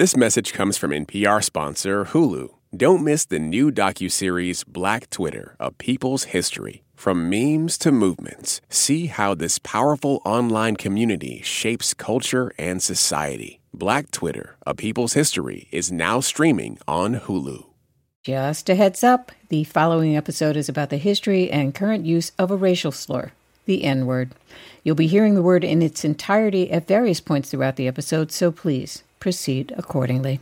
This message comes from NPR sponsor Hulu. Don't miss the new docuseries Black Twitter, A People's History. From memes to movements, see how this powerful online community shapes culture and society. Black Twitter, A People's History is now streaming on Hulu. Just a heads up the following episode is about the history and current use of a racial slur, the N word. You'll be hearing the word in its entirety at various points throughout the episode, so please proceed accordingly.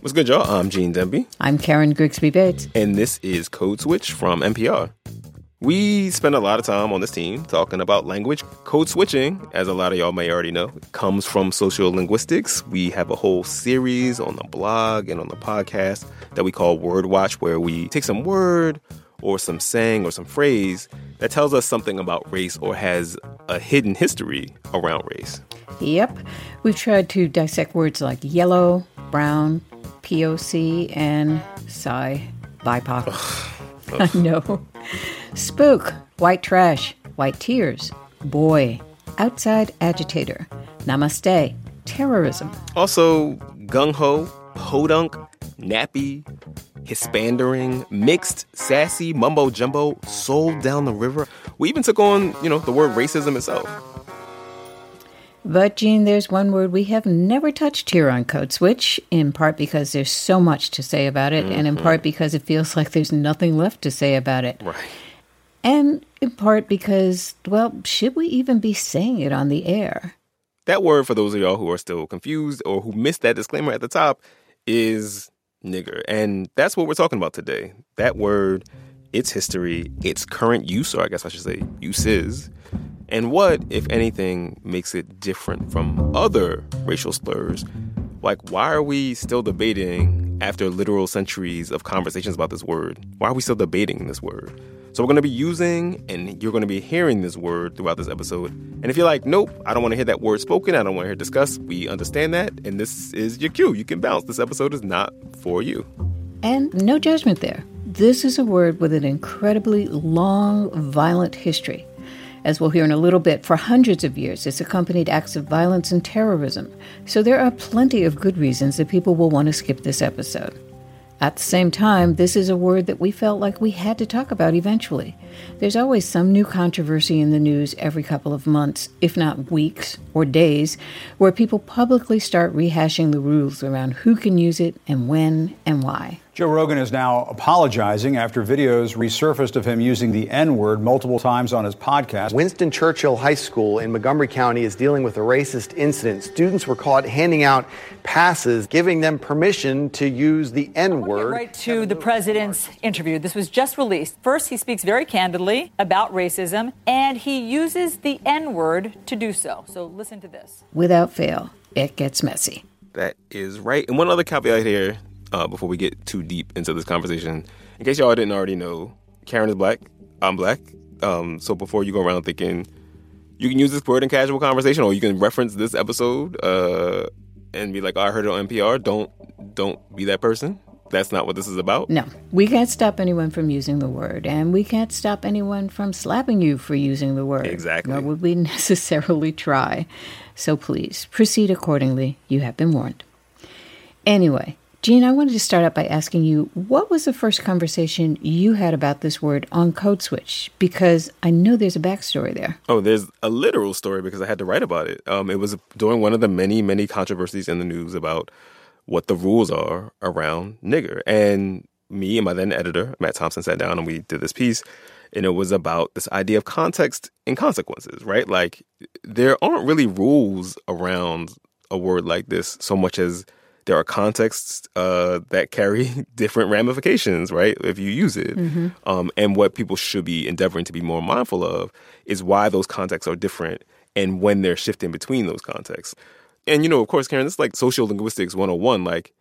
What's good, y'all? I'm Gene Demby. I'm Karen Grigsby Bates. And this is Code Switch from NPR. We spend a lot of time on this team talking about language. Code switching, as a lot of y'all may already know, comes from sociolinguistics. We have a whole series on the blog and on the podcast that we call Word Watch, where we take some word or some saying or some phrase that tells us something about race or has a hidden history around race. Yep. We've tried to dissect words like yellow, brown, POC, and Psy, BIPOC. I know. Spook, white trash, white tears, boy, outside agitator, namaste, terrorism. Also, gung ho, podunk, nappy, hispandering, mixed, sassy, mumbo jumbo, sold down the river. We even took on, you know, the word racism itself. But, Gene, there's one word we have never touched here on Code Switch, in part because there's so much to say about it, mm-hmm. and in mm-hmm. part because it feels like there's nothing left to say about it. Right. And in part because, well, should we even be saying it on the air? That word, for those of y'all who are still confused or who missed that disclaimer at the top, is nigger. And that's what we're talking about today. That word, its history, its current use, or I guess I should say uses, and what, if anything, makes it different from other racial slurs? Like, why are we still debating after literal centuries of conversations about this word? Why are we still debating this word? So, we're going to be using and you're going to be hearing this word throughout this episode. And if you're like, nope, I don't want to hear that word spoken, I don't want to hear it discussed, we understand that. And this is your cue. You can bounce. This episode is not for you. And no judgment there. This is a word with an incredibly long, violent history. As we'll hear in a little bit, for hundreds of years it's accompanied acts of violence and terrorism, so there are plenty of good reasons that people will want to skip this episode. At the same time, this is a word that we felt like we had to talk about eventually. There's always some new controversy in the news every couple of months, if not weeks or days, where people publicly start rehashing the rules around who can use it and when and why. Joe Rogan is now apologizing after videos resurfaced of him using the N word multiple times on his podcast. Winston Churchill High School in Montgomery County is dealing with a racist incident. Students were caught handing out passes, giving them permission to use the N word. Right to the president's interview. This was just released. First, he speaks very candidly about racism, and he uses the N word to do so. So listen to this. Without fail, it gets messy. That is right. And one other caveat here uh, before we get too deep into this conversation. In case y'all didn't already know, Karen is black. I'm black. Um, so before you go around thinking you can use this word in casual conversation, or you can reference this episode uh, and be like, oh, "I heard it on NPR." Don't don't be that person. That's not what this is about. No, we can't stop anyone from using the word, and we can't stop anyone from slapping you for using the word. Exactly. Nor would we necessarily try. So please proceed accordingly. You have been warned. Anyway, Gene, I wanted to start out by asking you what was the first conversation you had about this word on Code Switch? Because I know there's a backstory there. Oh, there's a literal story because I had to write about it. Um, it was during one of the many, many controversies in the news about what the rules are around nigger. And me and my then editor, Matt Thompson, sat down and we did this piece. And it was about this idea of context and consequences, right? Like, there aren't really rules around a word like this so much as there are contexts uh, that carry different ramifications, right? If you use it. Mm-hmm. Um, and what people should be endeavoring to be more mindful of is why those contexts are different and when they're shifting between those contexts. And, you know, of course, Karen, this is like sociolinguistics 101. Like,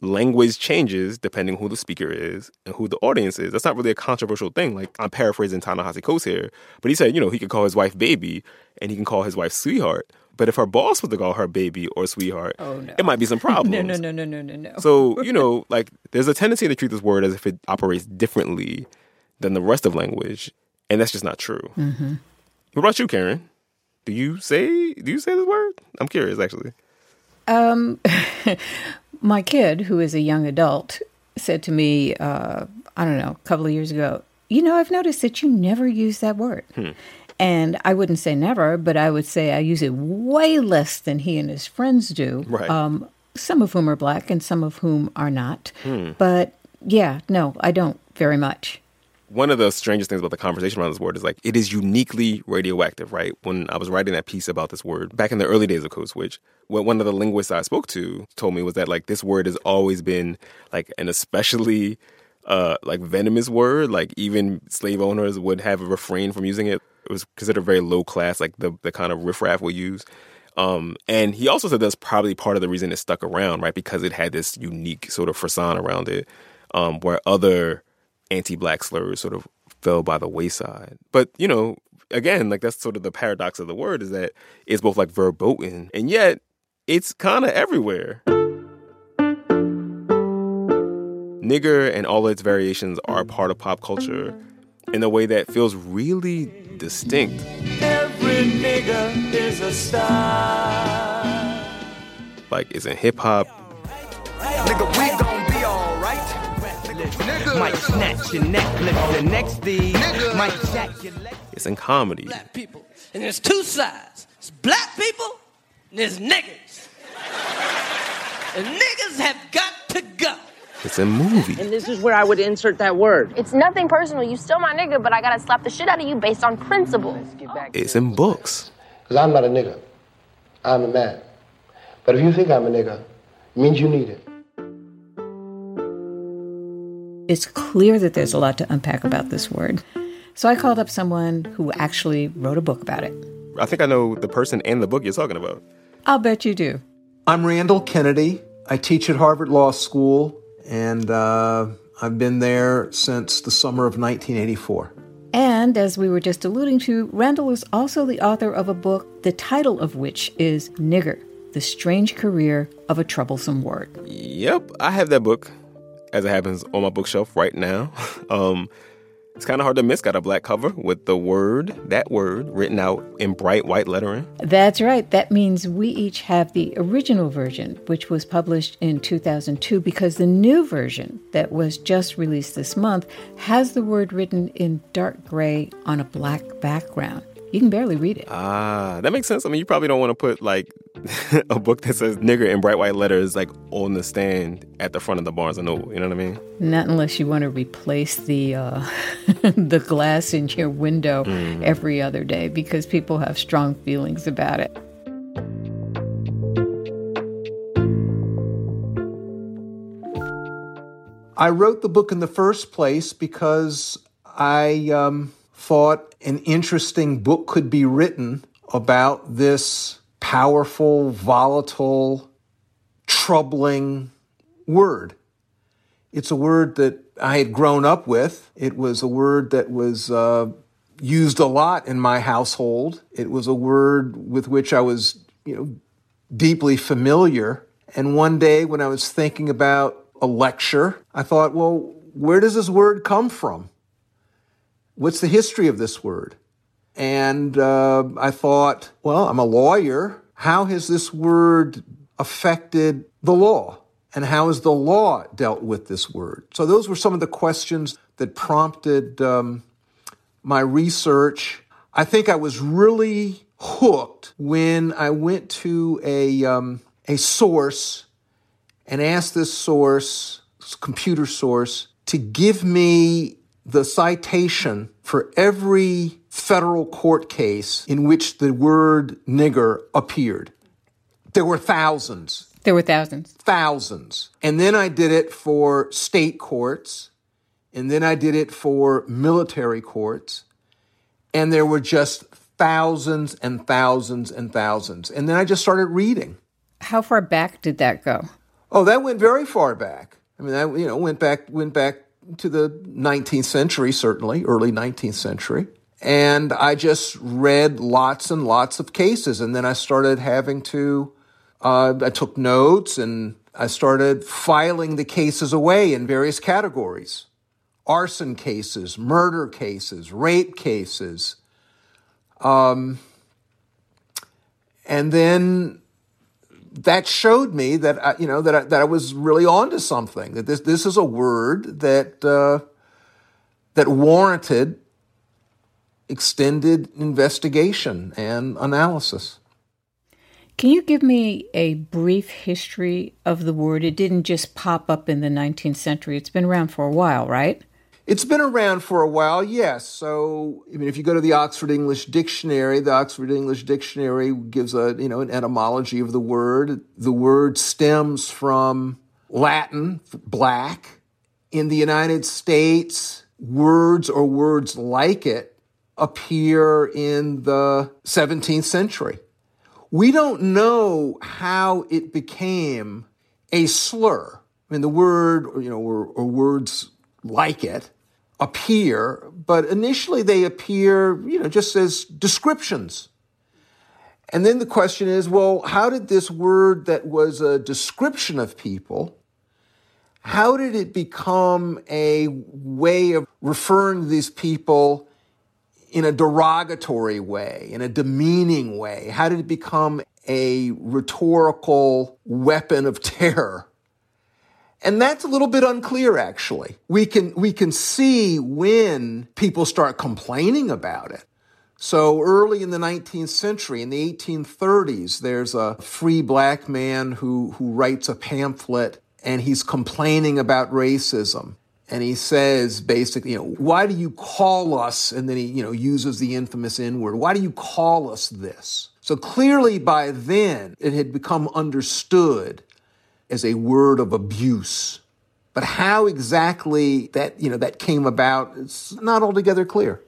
language changes depending who the speaker is and who the audience is. That's not really a controversial thing. Like I'm paraphrasing Ta-Nehisi Coates here, but he said, you know, he could call his wife baby and he can call his wife sweetheart. But if her boss was to call her baby or sweetheart, oh, no. it might be some problems. no, no, no, no, no, no, no. So, you know, like there's a tendency to treat this word as if it operates differently than the rest of language. And that's just not true. Mm-hmm. What about you, Karen? Do you say do you say this word? I'm curious actually. Um, my kid, who is a young adult, said to me, uh, I don't know, a couple of years ago, you know, I've noticed that you never use that word. Hmm. And I wouldn't say never, but I would say I use it way less than he and his friends do. Right. Um, some of whom are black and some of whom are not. Hmm. But yeah, no, I don't very much one of the strangest things about the conversation around this word is like it is uniquely radioactive, right? When I was writing that piece about this word back in the early days of Code Switch, what one of the linguists I spoke to told me was that like this word has always been like an especially uh like venomous word. Like even slave owners would have a refrain from using it. It was considered very low class, like the the kind of riffraff we use. Um, and he also said that's probably part of the reason it stuck around, right? Because it had this unique sort of frisson around it, um, where other anti-black slurs sort of fell by the wayside. But you know, again, like that's sort of the paradox of the word is that it's both like verboten and yet it's kind of everywhere. Nigger and all its variations are part of pop culture in a way that feels really distinct. Every nigger is a star. Like, it's in hip hop. Nigga, might snatch your neck, lift the next D, might jack your leg. It's in comedy. Black people. And there's two sides. It's black people and there's niggers. and niggers have got to go. It's a movie. And this is where I would insert that word. It's nothing personal. You still my nigga, but I gotta slap the shit out of you based on principle. It's in books. Because I'm not a nigga. I'm a man. But if you think I'm a nigga, it means you need it. It's clear that there's a lot to unpack about this word. So I called up someone who actually wrote a book about it. I think I know the person and the book you're talking about. I'll bet you do. I'm Randall Kennedy. I teach at Harvard Law School, and uh, I've been there since the summer of 1984. And as we were just alluding to, Randall is also the author of a book, the title of which is Nigger The Strange Career of a Troublesome Word. Yep, I have that book as it happens, on my bookshelf right now. um, it's kind of hard to miss. Got a black cover with the word, that word, written out in bright white lettering. That's right. That means we each have the original version, which was published in 2002, because the new version that was just released this month has the word written in dark gray on a black background you can barely read it. Ah, that makes sense. I mean, you probably don't want to put like a book that says nigger in bright white letters like on the stand at the front of the Barnes and Noble. You know what I mean? Not unless you want to replace the uh, the glass in your window mm. every other day because people have strong feelings about it. I wrote the book in the first place because I um, thought an interesting book could be written about this powerful, volatile, troubling word. It's a word that I had grown up with. It was a word that was uh, used a lot in my household. It was a word with which I was, you know, deeply familiar. And one day when I was thinking about a lecture, I thought, well, where does this word come from? what's the history of this word? And uh, I thought, well, I'm a lawyer. How has this word affected the law? And how has the law dealt with this word? So those were some of the questions that prompted um, my research. I think I was really hooked when I went to a, um, a source and asked this source, this computer source, to give me the citation for every federal court case in which the word nigger appeared. There were thousands. There were thousands. Thousands. And then I did it for state courts, and then I did it for military courts, and there were just thousands and thousands and thousands. And then I just started reading. How far back did that go? Oh, that went very far back. I mean, that you know went back went back to the 19th century, certainly, early 19th century. And I just read lots and lots of cases. And then I started having to, uh, I took notes and I started filing the cases away in various categories arson cases, murder cases, rape cases. Um, and then that showed me that I, you know that I, that I was really onto something. That this this is a word that uh, that warranted extended investigation and analysis. Can you give me a brief history of the word? It didn't just pop up in the 19th century. It's been around for a while, right? It's been around for a while, yes. So, I mean, if you go to the Oxford English Dictionary, the Oxford English Dictionary gives a, you know, an etymology of the word. The word stems from Latin, black. In the United States, words or words like it appear in the 17th century. We don't know how it became a slur. I mean, the word, you know, or, or words like it appear, but initially they appear, you know, just as descriptions. And then the question is, well, how did this word that was a description of people, how did it become a way of referring to these people in a derogatory way, in a demeaning way? How did it become a rhetorical weapon of terror? And that's a little bit unclear, actually. We can, we can see when people start complaining about it. So early in the 19th century, in the 1830s, there's a free black man who, who writes a pamphlet and he's complaining about racism and he says basically, you know, why do you call us? And then he, you know, uses the infamous N word. Why do you call us this? So clearly by then it had become understood as a word of abuse. But how exactly that, you know, that came about, it's not altogether clear.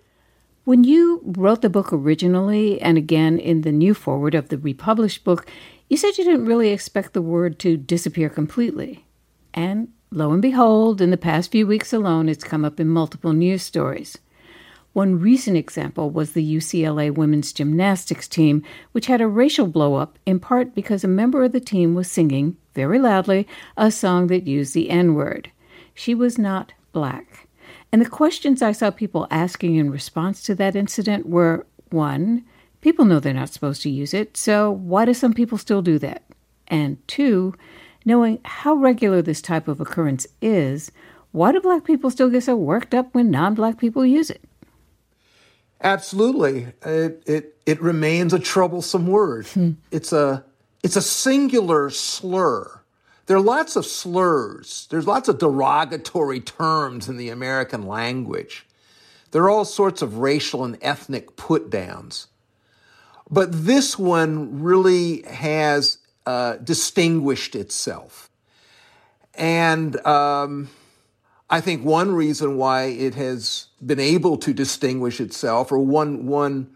When you wrote the book originally, and again in the new foreword of the republished book, you said you didn't really expect the word to disappear completely. And Lo and behold, in the past few weeks alone, it's come up in multiple news stories. One recent example was the UCLA women's gymnastics team, which had a racial blowup in part because a member of the team was singing, very loudly, a song that used the N word. She was not black. And the questions I saw people asking in response to that incident were one, people know they're not supposed to use it, so why do some people still do that? And two, Knowing how regular this type of occurrence is, why do black people still get so worked up when non black people use it? Absolutely. It, it, it remains a troublesome word. Hmm. It's, a, it's a singular slur. There are lots of slurs, there's lots of derogatory terms in the American language. There are all sorts of racial and ethnic put downs. But this one really has uh, distinguished itself. And um, I think one reason why it has been able to distinguish itself, or one, one,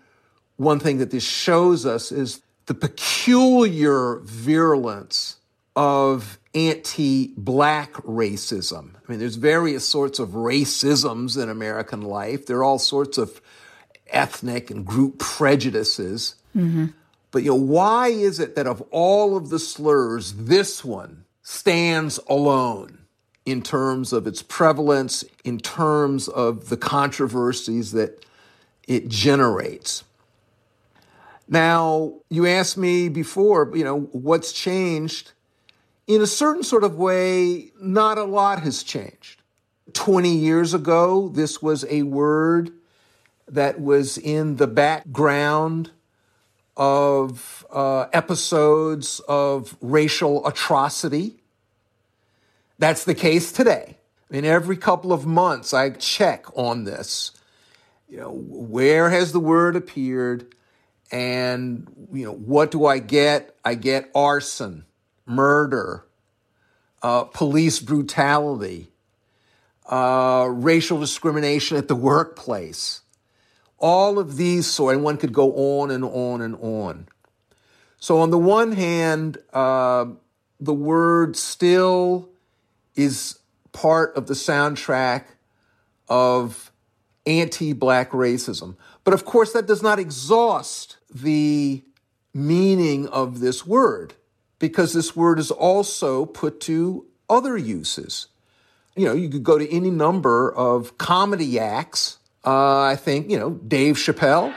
one thing that this shows us, is the peculiar virulence of anti black racism. I mean, there's various sorts of racisms in American life, there are all sorts of ethnic and group prejudices. Mm-hmm. But you know, why is it that of all of the slurs, this one stands alone in terms of its prevalence, in terms of the controversies that it generates? Now, you asked me before, you know, what's changed? In a certain sort of way, not a lot has changed. 20 years ago, this was a word that was in the background of uh, episodes of racial atrocity. That's the case today. I mean, every couple of months I check on this. You know, where has the word appeared? And, you know, what do I get? I get arson, murder, uh, police brutality, uh, racial discrimination at the workplace. All of these sort, and one could go on and on and on. So, on the one hand, uh, the word still is part of the soundtrack of anti black racism. But of course, that does not exhaust the meaning of this word because this word is also put to other uses. You know, you could go to any number of comedy acts uh, I think, you know, Dave Chappelle.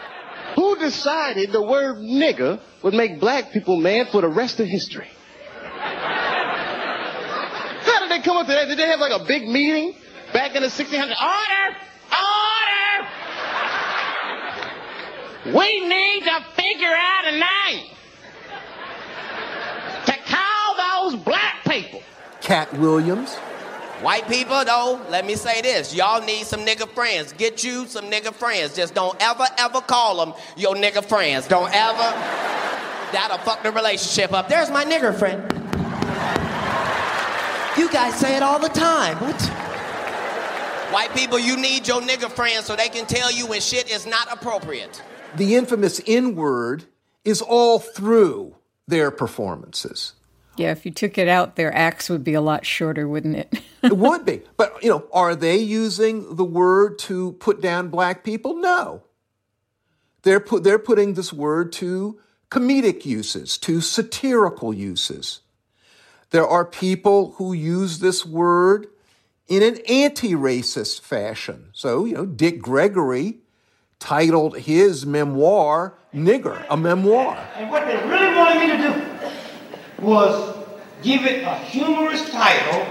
Who decided the word nigger would make black people mad for the rest of history? How did they come up to that? Did they have like a big meeting back in the 1600s? Order! Order! We need to figure out a name to call those black people. Katt Williams. White people, though, let me say this. Y'all need some nigga friends. Get you some nigga friends. Just don't ever, ever call them your nigga friends. Don't ever. That'll fuck the relationship up. There's my nigger friend. You guys say it all the time. What? White people, you need your nigga friends so they can tell you when shit is not appropriate. The infamous N word is all through their performances. Yeah, if you took it out, their acts would be a lot shorter, wouldn't it? it would be. But, you know, are they using the word to put down black people? No. They're, put, they're putting this word to comedic uses, to satirical uses. There are people who use this word in an anti racist fashion. So, you know, Dick Gregory titled his memoir Nigger, a memoir. And what they really wanted me to do was give it a humorous title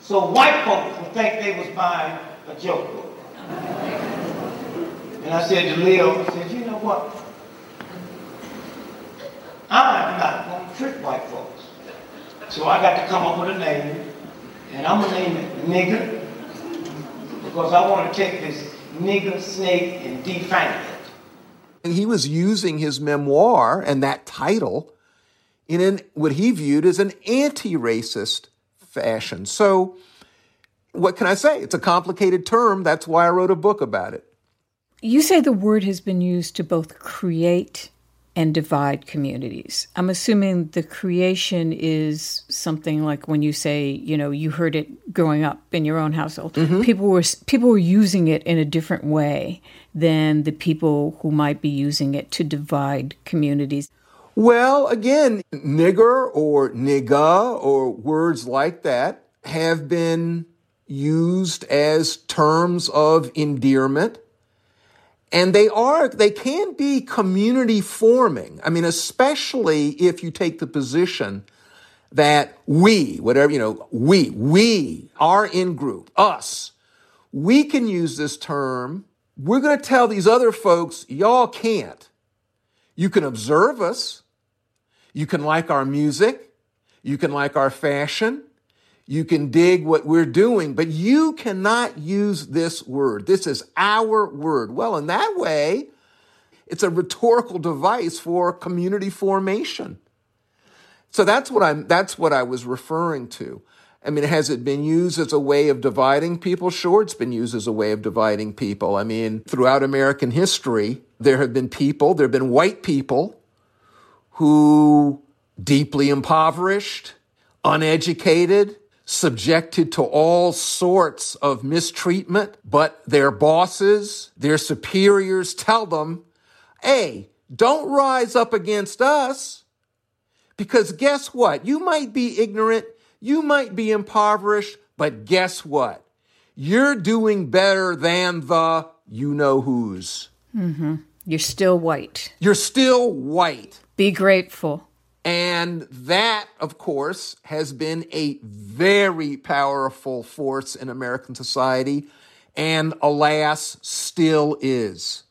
so white folks would think they was buying a joke book. And I said to Leo, I said, you know what? I'm not going to trick white folks. So I got to come up with a name, and I'm going to name it Nigger, because I want to take this nigger snake and defang it. And he was using his memoir and that title in an, what he viewed as an anti-racist fashion. So what can I say? It's a complicated term. That's why I wrote a book about it. You say the word has been used to both create and divide communities. I'm assuming the creation is something like when you say, you know, you heard it growing up in your own household. Mm-hmm. People were people were using it in a different way than the people who might be using it to divide communities. Well, again, nigger or nigga or words like that have been used as terms of endearment and they are, they can be community forming. I mean, especially if you take the position that we, whatever, you know, we, we, our in group, us, we can use this term. We're going to tell these other folks, y'all can't. You can observe us. You can like our music. You can like our fashion. You can dig what we're doing, but you cannot use this word. This is our word. Well, in that way, it's a rhetorical device for community formation. So that's what I'm, that's what I was referring to. I mean, has it been used as a way of dividing people? Sure, it's been used as a way of dividing people. I mean, throughout American history, there have been people, there have been white people who deeply impoverished, uneducated, subjected to all sorts of mistreatment, but their bosses, their superiors tell them, hey, don't rise up against us. Because guess what? You might be ignorant, you might be impoverished, but guess what? You're doing better than the you know who's. Mm-hmm. You're still white. You're still white. Be grateful. And that, of course, has been a very powerful force in American society, and alas, still is.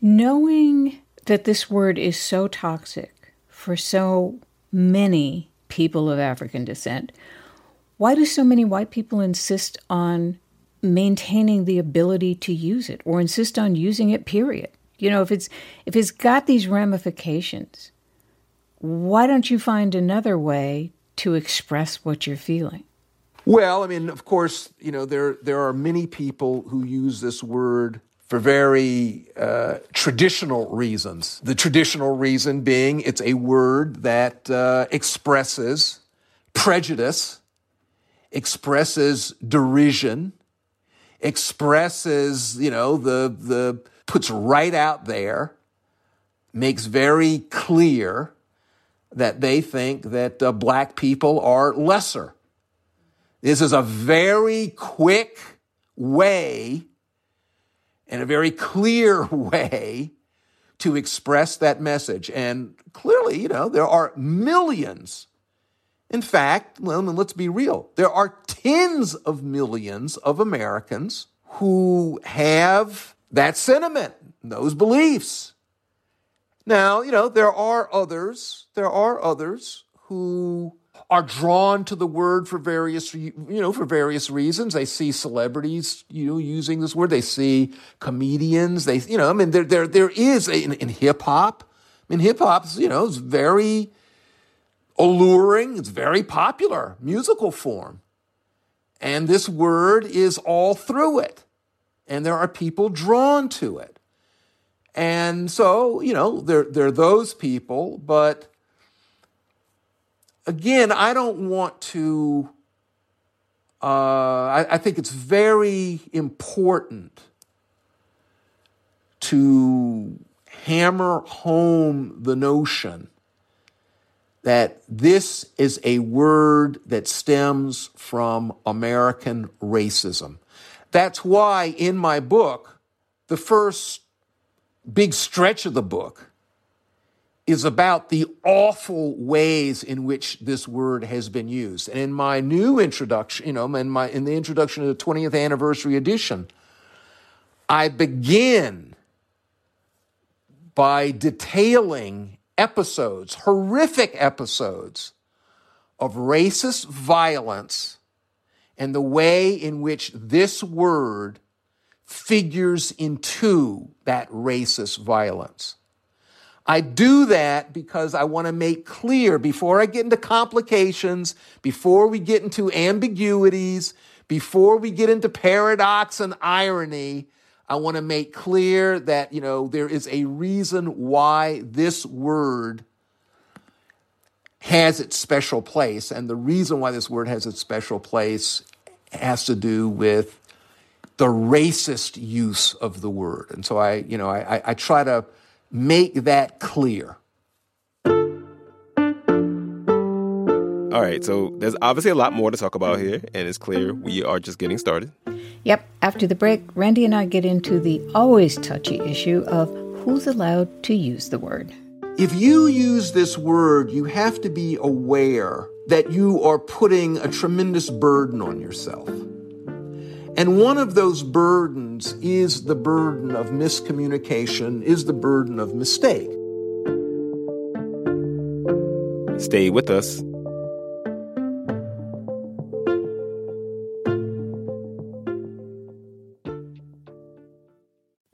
Knowing that this word is so toxic for so many people of African descent, why do so many white people insist on maintaining the ability to use it or insist on using it, period? You know, if it's if it's got these ramifications, why don't you find another way to express what you're feeling? Well, I mean, of course, you know, there, there are many people who use this word for very uh, traditional reasons. The traditional reason being it's a word that uh, expresses prejudice, expresses derision, expresses, you know, the, the, puts right out there, makes very clear that they think that uh, black people are lesser. This is a very quick way and a very clear way to express that message. And clearly, you know, there are millions In fact, well, let's be real. There are tens of millions of Americans who have that sentiment, those beliefs. Now, you know, there are others, there are others who are drawn to the word for various, you know, for various reasons. They see celebrities, you know, using this word. They see comedians. They, you know, I mean, there, there, there is a, in, in hip hop. I mean, hip hop, you know, is very alluring. It's very popular musical form. And this word is all through it. And there are people drawn to it. And so, you know, there are those people, but again, I don't want to, uh, I, I think it's very important to hammer home the notion that this is a word that stems from American racism. That's why in my book, the first big stretch of the book is about the awful ways in which this word has been used. And in my new introduction, you know, in my in the introduction to the 20th anniversary edition, I begin by detailing episodes, horrific episodes of racist violence and the way in which this word figures into that racist violence. I do that because I want to make clear before I get into complications, before we get into ambiguities, before we get into paradox and irony, I want to make clear that, you know, there is a reason why this word has its special place. And the reason why this word has its special place has to do with the racist use of the word. And so I, you know, I, I try to make that clear. All right, so there's obviously a lot more to talk about here, and it's clear we are just getting started. Yep, after the break, Randy and I get into the always touchy issue of who's allowed to use the word. If you use this word, you have to be aware that you are putting a tremendous burden on yourself. And one of those burdens is the burden of miscommunication, is the burden of mistake. Stay with us.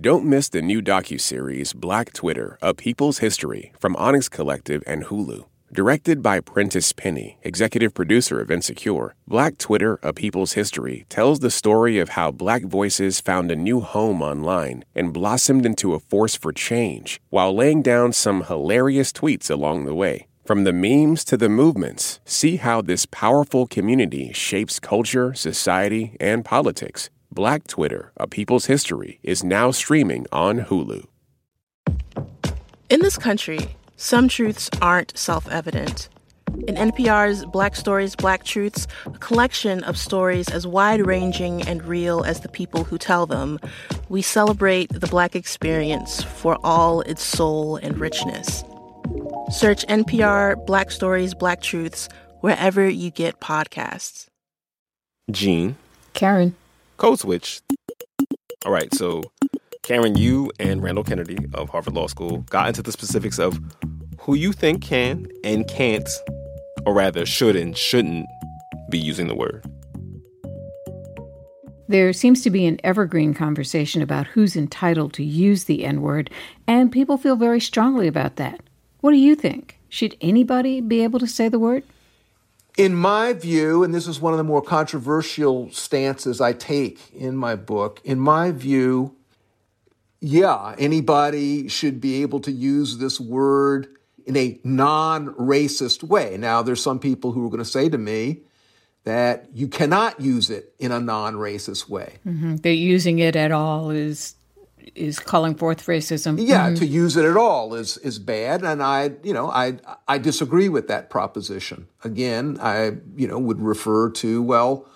Don't miss the new docu-series Black Twitter: A People's History from Onyx Collective and Hulu. Directed by Prentice Penny, executive producer of Insecure, Black Twitter: A People's History tells the story of how black voices found a new home online and blossomed into a force for change while laying down some hilarious tweets along the way. From the memes to the movements, see how this powerful community shapes culture, society, and politics. Black Twitter, A People's History, is now streaming on Hulu. In this country, some truths aren't self evident. In NPR's Black Stories, Black Truths, a collection of stories as wide ranging and real as the people who tell them, we celebrate the Black experience for all its soul and richness. Search NPR Black Stories, Black Truths wherever you get podcasts. Gene. Karen. Code Switch. All right, so Karen, you and Randall Kennedy of Harvard Law School got into the specifics of who you think can and can't, or rather should and shouldn't be using the word. There seems to be an evergreen conversation about who's entitled to use the N word, and people feel very strongly about that. What do you think? Should anybody be able to say the word? In my view, and this is one of the more controversial stances I take in my book, in my view, yeah, anybody should be able to use this word in a non-racist way. Now, there's some people who are going to say to me that you cannot use it in a non-racist way. Mm-hmm. That using it at all is is calling forth racism. Yeah, mm-hmm. to use it at all is is bad, and I, you know, I I disagree with that proposition. Again, I, you know, would refer to well,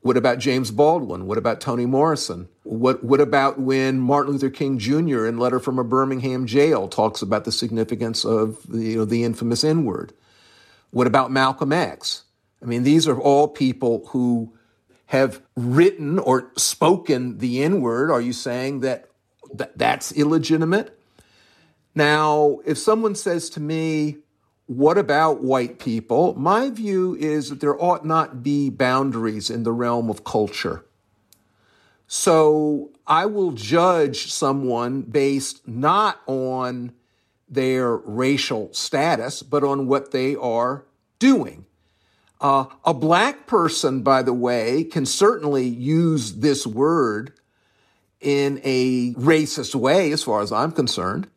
what about James Baldwin? What about Toni Morrison? What what about when Martin Luther King Jr. in Letter from a Birmingham Jail talks about the significance of the you know, the infamous N word? What about Malcolm X? I mean, these are all people who have written or spoken the N word. Are you saying that th- that's illegitimate. Now, if someone says to me, what about white people? My view is that there ought not be boundaries in the realm of culture. So I will judge someone based not on their racial status, but on what they are doing. Uh, a black person, by the way, can certainly use this word in a racist way, as far as I'm concerned.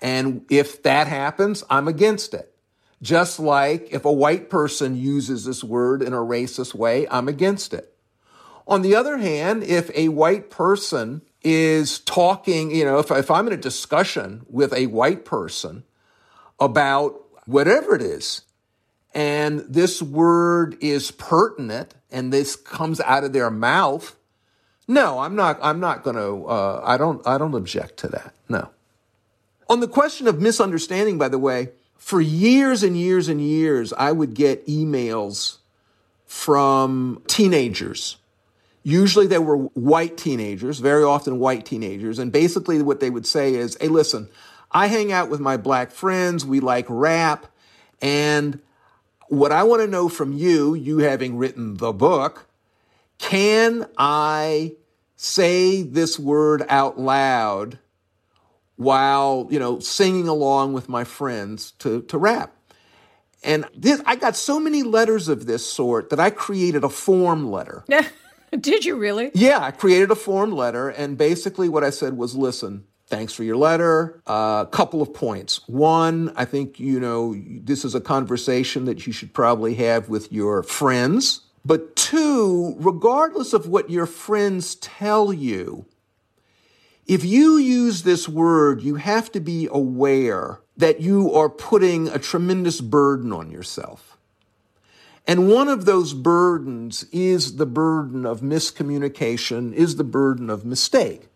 And if that happens, I'm against it. Just like if a white person uses this word in a racist way, I'm against it. On the other hand, if a white person is talking, you know, if, if I'm in a discussion with a white person about whatever it is, and this word is pertinent and this comes out of their mouth, no, I'm not. I'm not going to. Uh, I don't. I don't object to that. No. On the question of misunderstanding, by the way, for years and years and years, I would get emails from teenagers. Usually they were white teenagers, very often white teenagers. And basically what they would say is, hey, listen, I hang out with my black friends. We like rap. And what I want to know from you, you having written the book, can I say this word out loud while, you know, singing along with my friends to, to rap? And this, I got so many letters of this sort that I created a form letter. Did you really? Yeah, I created a form letter. And basically what I said was, listen, thanks for your letter. A uh, couple of points. One, I think, you know, this is a conversation that you should probably have with your friends. But two, regardless of what your friends tell you, if you use this word, you have to be aware that you are putting a tremendous burden on yourself. And one of those burdens is the burden of miscommunication, is the burden of mistake.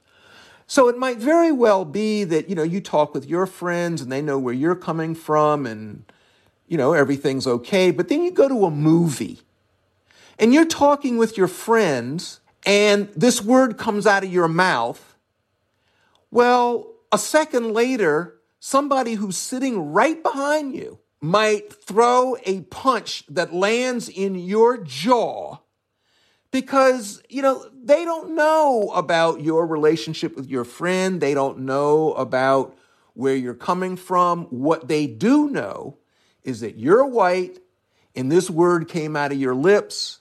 So it might very well be that, you know, you talk with your friends and they know where you're coming from and, you know, everything's okay. But then you go to a movie and you're talking with your friends and this word comes out of your mouth, well, a second later, somebody who's sitting right behind you might throw a punch that lands in your jaw because, you know, they don't know about your relationship with your friend. They don't know about where you're coming from. What they do know is that you're white and this word came out of your lips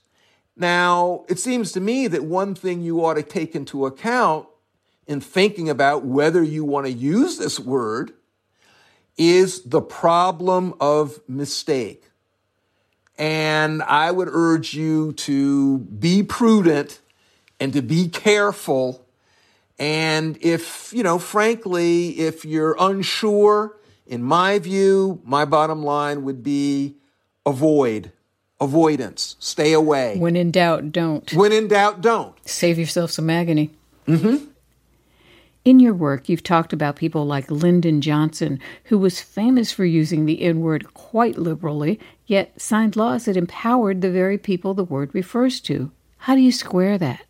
now, it seems to me that one thing you ought to take into account in thinking about whether you want to use this word is the problem of mistake. And I would urge you to be prudent and to be careful. And if, you know, frankly, if you're unsure, in my view, my bottom line would be avoid avoidance. Stay away. When in doubt, don't. When in doubt, don't. Save yourself some agony. Mm-hmm. In your work, you've talked about people like Lyndon Johnson, who was famous for using the N word quite liberally, yet signed laws that empowered the very people the word refers to. How do you square that?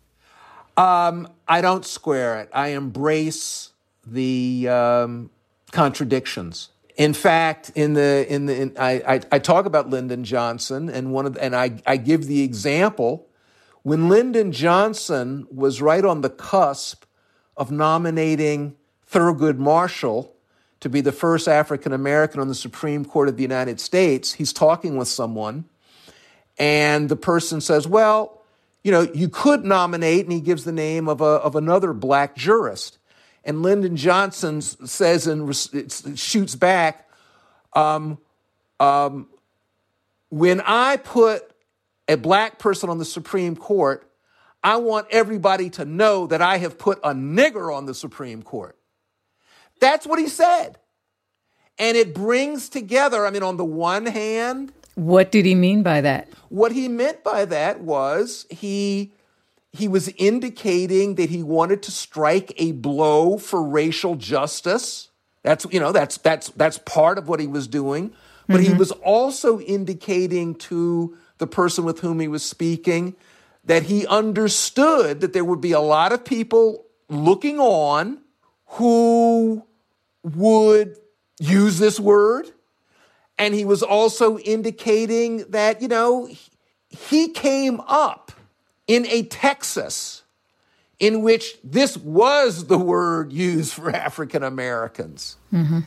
Um, I don't square it. I embrace the um, contradictions. In fact, in the in the in, I, I, I talk about Lyndon Johnson and one of the, and I I give the example when Lyndon Johnson was right on the cusp of nominating Thurgood Marshall to be the first African American on the Supreme Court of the United States. He's talking with someone, and the person says, "Well, you know, you could nominate," and he gives the name of a of another black jurist. And Lyndon Johnson says and shoots back, Um, um, when I put a black person on the Supreme Court, I want everybody to know that I have put a nigger on the Supreme Court. That's what he said. And it brings together, I mean, on the one hand, what did he mean by that? What he meant by that was he he was indicating that he wanted to strike a blow for racial justice. That's you know that's that's that's part of what he was doing, but mm-hmm. he was also indicating to the person with whom he was speaking that he understood that there would be a lot of people looking on who would use this word. And he was also indicating that, you know, he came up in a Texas in which this was the word used for African Americans. Mm-hmm.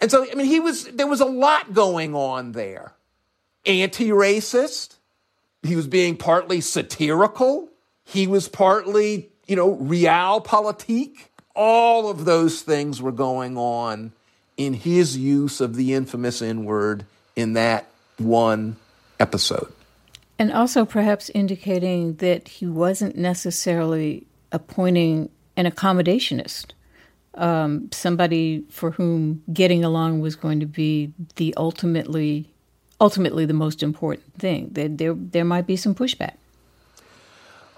And so, I mean, he was, there was a lot going on there. Anti racist. He was being partly satirical. He was partly, you know, realpolitik. All of those things were going on in his use of the infamous N word in that one episode. And also perhaps indicating that he wasn't necessarily appointing an accommodationist, um, somebody for whom getting along was going to be the ultimately ultimately the most important thing. There, there, there might be some pushback.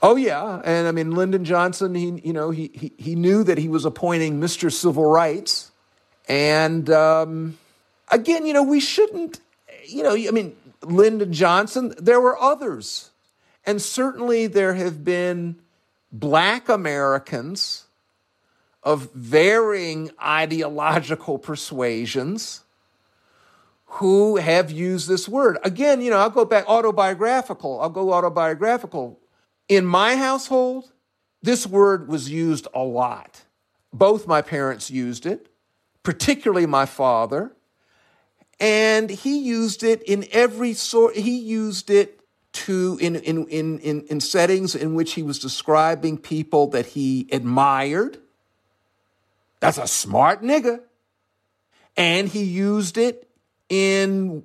Oh yeah, and I mean Lyndon Johnson. He, you know, he he, he knew that he was appointing Mr. Civil Rights, and um, again, you know, we shouldn't. You know, I mean, Lyndon Johnson. There were others, and certainly there have been Black Americans of varying ideological persuasions who have used this word. Again, you know, I'll go back autobiographical. I'll go autobiographical. In my household, this word was used a lot. Both my parents used it, particularly my father. And he used it in every sort, he used it to in, in, in, in, in settings in which he was describing people that he admired. That's a smart nigga. And he used it in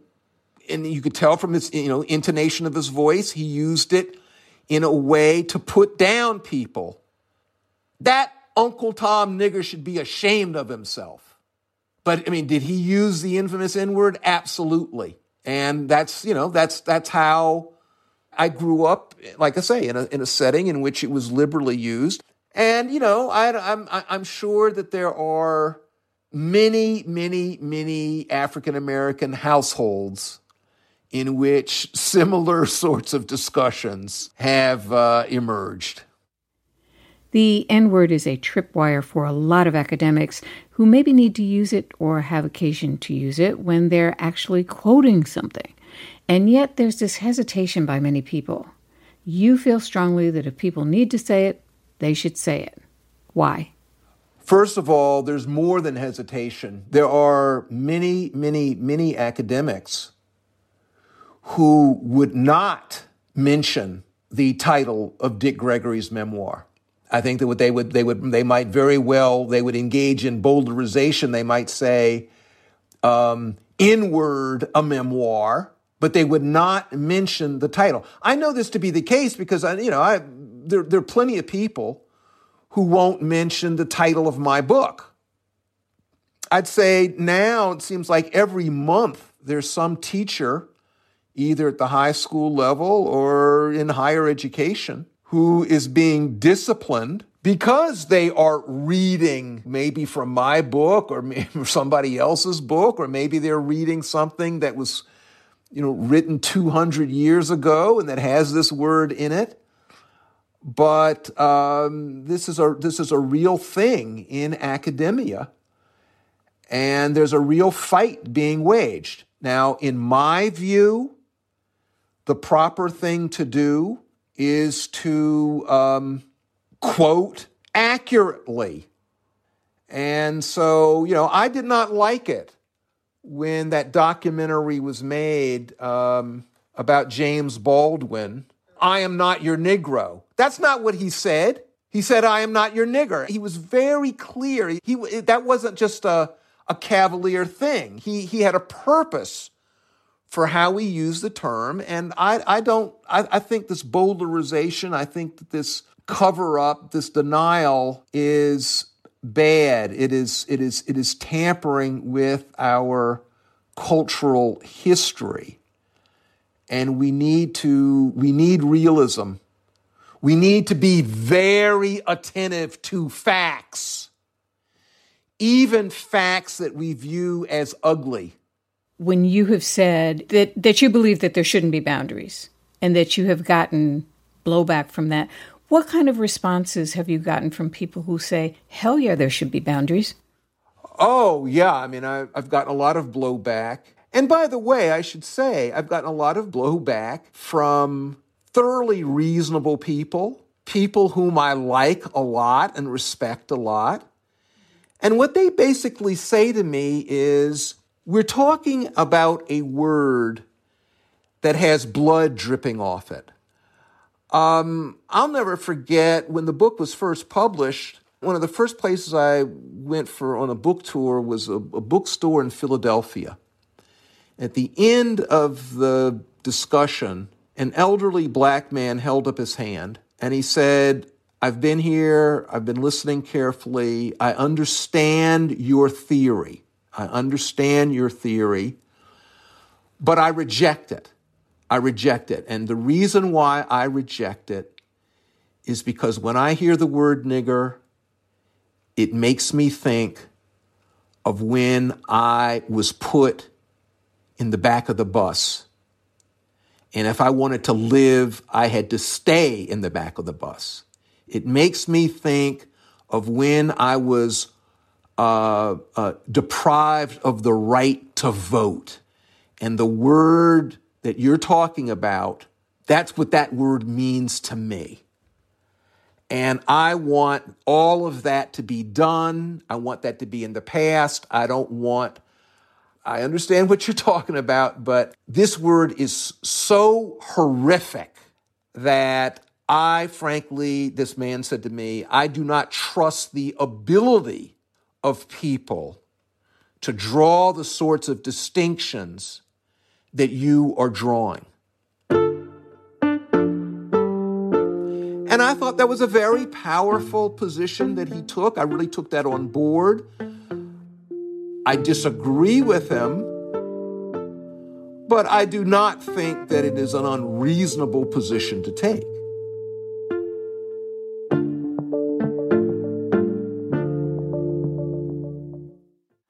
and you could tell from his you know intonation of his voice he used it in a way to put down people that uncle tom nigger should be ashamed of himself but i mean did he use the infamous n word absolutely. And that's you know that's that's how i grew up like i say in a, in a setting in which it was liberally used. And you know I, I'm, I'm sure that there are many, many, many African American households in which similar sorts of discussions have uh, emerged. The N word is a tripwire for a lot of academics who maybe need to use it or have occasion to use it when they're actually quoting something. And yet there's this hesitation by many people. You feel strongly that if people need to say it, they should say it. Why? First of all, there's more than hesitation. There are many, many, many academics who would not mention the title of Dick Gregory's memoir. I think that what they would, they would, they might very well, they would engage in bowdlerization. They might say, um, N word a memoir, but they would not mention the title. I know this to be the case because I, you know, I, there, there are plenty of people who won't mention the title of my book. I'd say now it seems like every month there's some teacher, either at the high school level or in higher education, who is being disciplined because they are reading maybe from my book or somebody else's book, or maybe they're reading something that was you know written 200 years ago and that has this word in it but um, this is a this is a real thing in academia, and there's a real fight being waged now. In my view, the proper thing to do is to um, quote accurately, and so you know I did not like it when that documentary was made um, about James Baldwin. I am not your Negro. That's not what he said. He said, I am not your nigger. He was very clear. He, that wasn't just a, a cavalier thing. He, he had a purpose for how we use the term. And I, I don't, I, I think this bowdlerization, I think that this cover up, this denial is bad. It is, it is, it is tampering with our cultural history. And we need to, we need realism. We need to be very attentive to facts, even facts that we view as ugly when you have said that, that you believe that there shouldn't be boundaries and that you have gotten blowback from that, what kind of responses have you gotten from people who say, hell yeah, there should be boundaries? Oh, yeah. I mean, I, I've gotten a lot of blowback. And by the way, I should say, I've gotten a lot of blowback from thoroughly reasonable people, people whom I like a lot and respect a lot. And what they basically say to me is, we're talking about a word that has blood dripping off it. Um, I'll never forget when the book was first published. One of the first places I went for on a book tour was a, a bookstore in Philadelphia. At the end of the discussion, an elderly black man held up his hand and he said, I've been here, I've been listening carefully, I understand your theory. I understand your theory, but I reject it. I reject it. And the reason why I reject it is because when I hear the word nigger, it makes me think of when I was put in the back of the bus. And if I wanted to live, I had to stay in the back of the bus. It makes me think of when I was uh, uh, deprived of the right to vote. And the word that you're talking about, that's what that word means to me. And I want all of that to be done. I want that to be in the past. I don't want, I understand what you're talking about, but this word is so horrific that I, frankly, this man said to me, I do not trust the ability of people to draw the sorts of distinctions that you are drawing. And I thought that was a very powerful position that he took. I really took that on board. I disagree with him, but I do not think that it is an unreasonable position to take.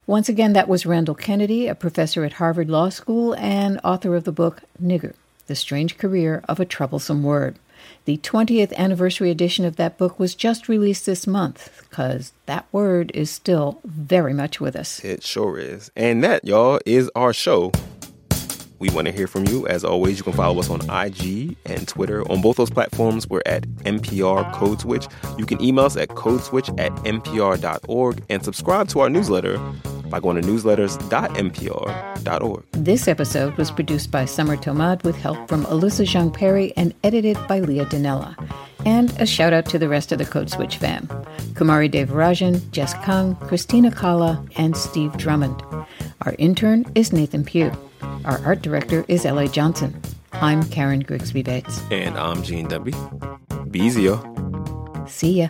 Once again, that was Randall Kennedy, a professor at Harvard Law School and author of the book Nigger The Strange Career of a Troublesome Word. The 20th anniversary edition of that book was just released this month because that word is still very much with us. It sure is. And that, y'all, is our show. We want to hear from you. As always, you can follow us on IG and Twitter. On both those platforms, we're at NPR Code Switch. You can email us at codeswitch at npr.org and subscribe to our newsletter by going to newsletters.npr.org. This episode was produced by Summer Thomad with help from Alyssa Jeong Perry and edited by Leah Donnella. And a shout out to the rest of the Code Switch fam Kumari Devarajan, Jess Kung, Christina Cala, and Steve Drummond. Our intern is Nathan Pugh. Our art director is L.A. Johnson. I'm Karen Grigsby Bates. And I'm Gene Demby. Be easy, yo. See ya.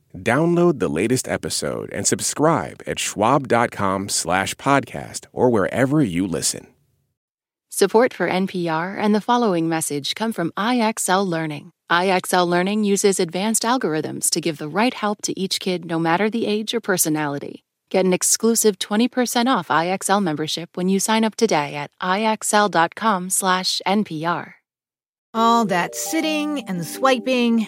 Download the latest episode and subscribe at schwab.com slash podcast or wherever you listen. Support for NPR and the following message come from IXL Learning. IXL Learning uses advanced algorithms to give the right help to each kid no matter the age or personality. Get an exclusive 20% off IXL membership when you sign up today at IXL.com slash NPR. All that sitting and swiping,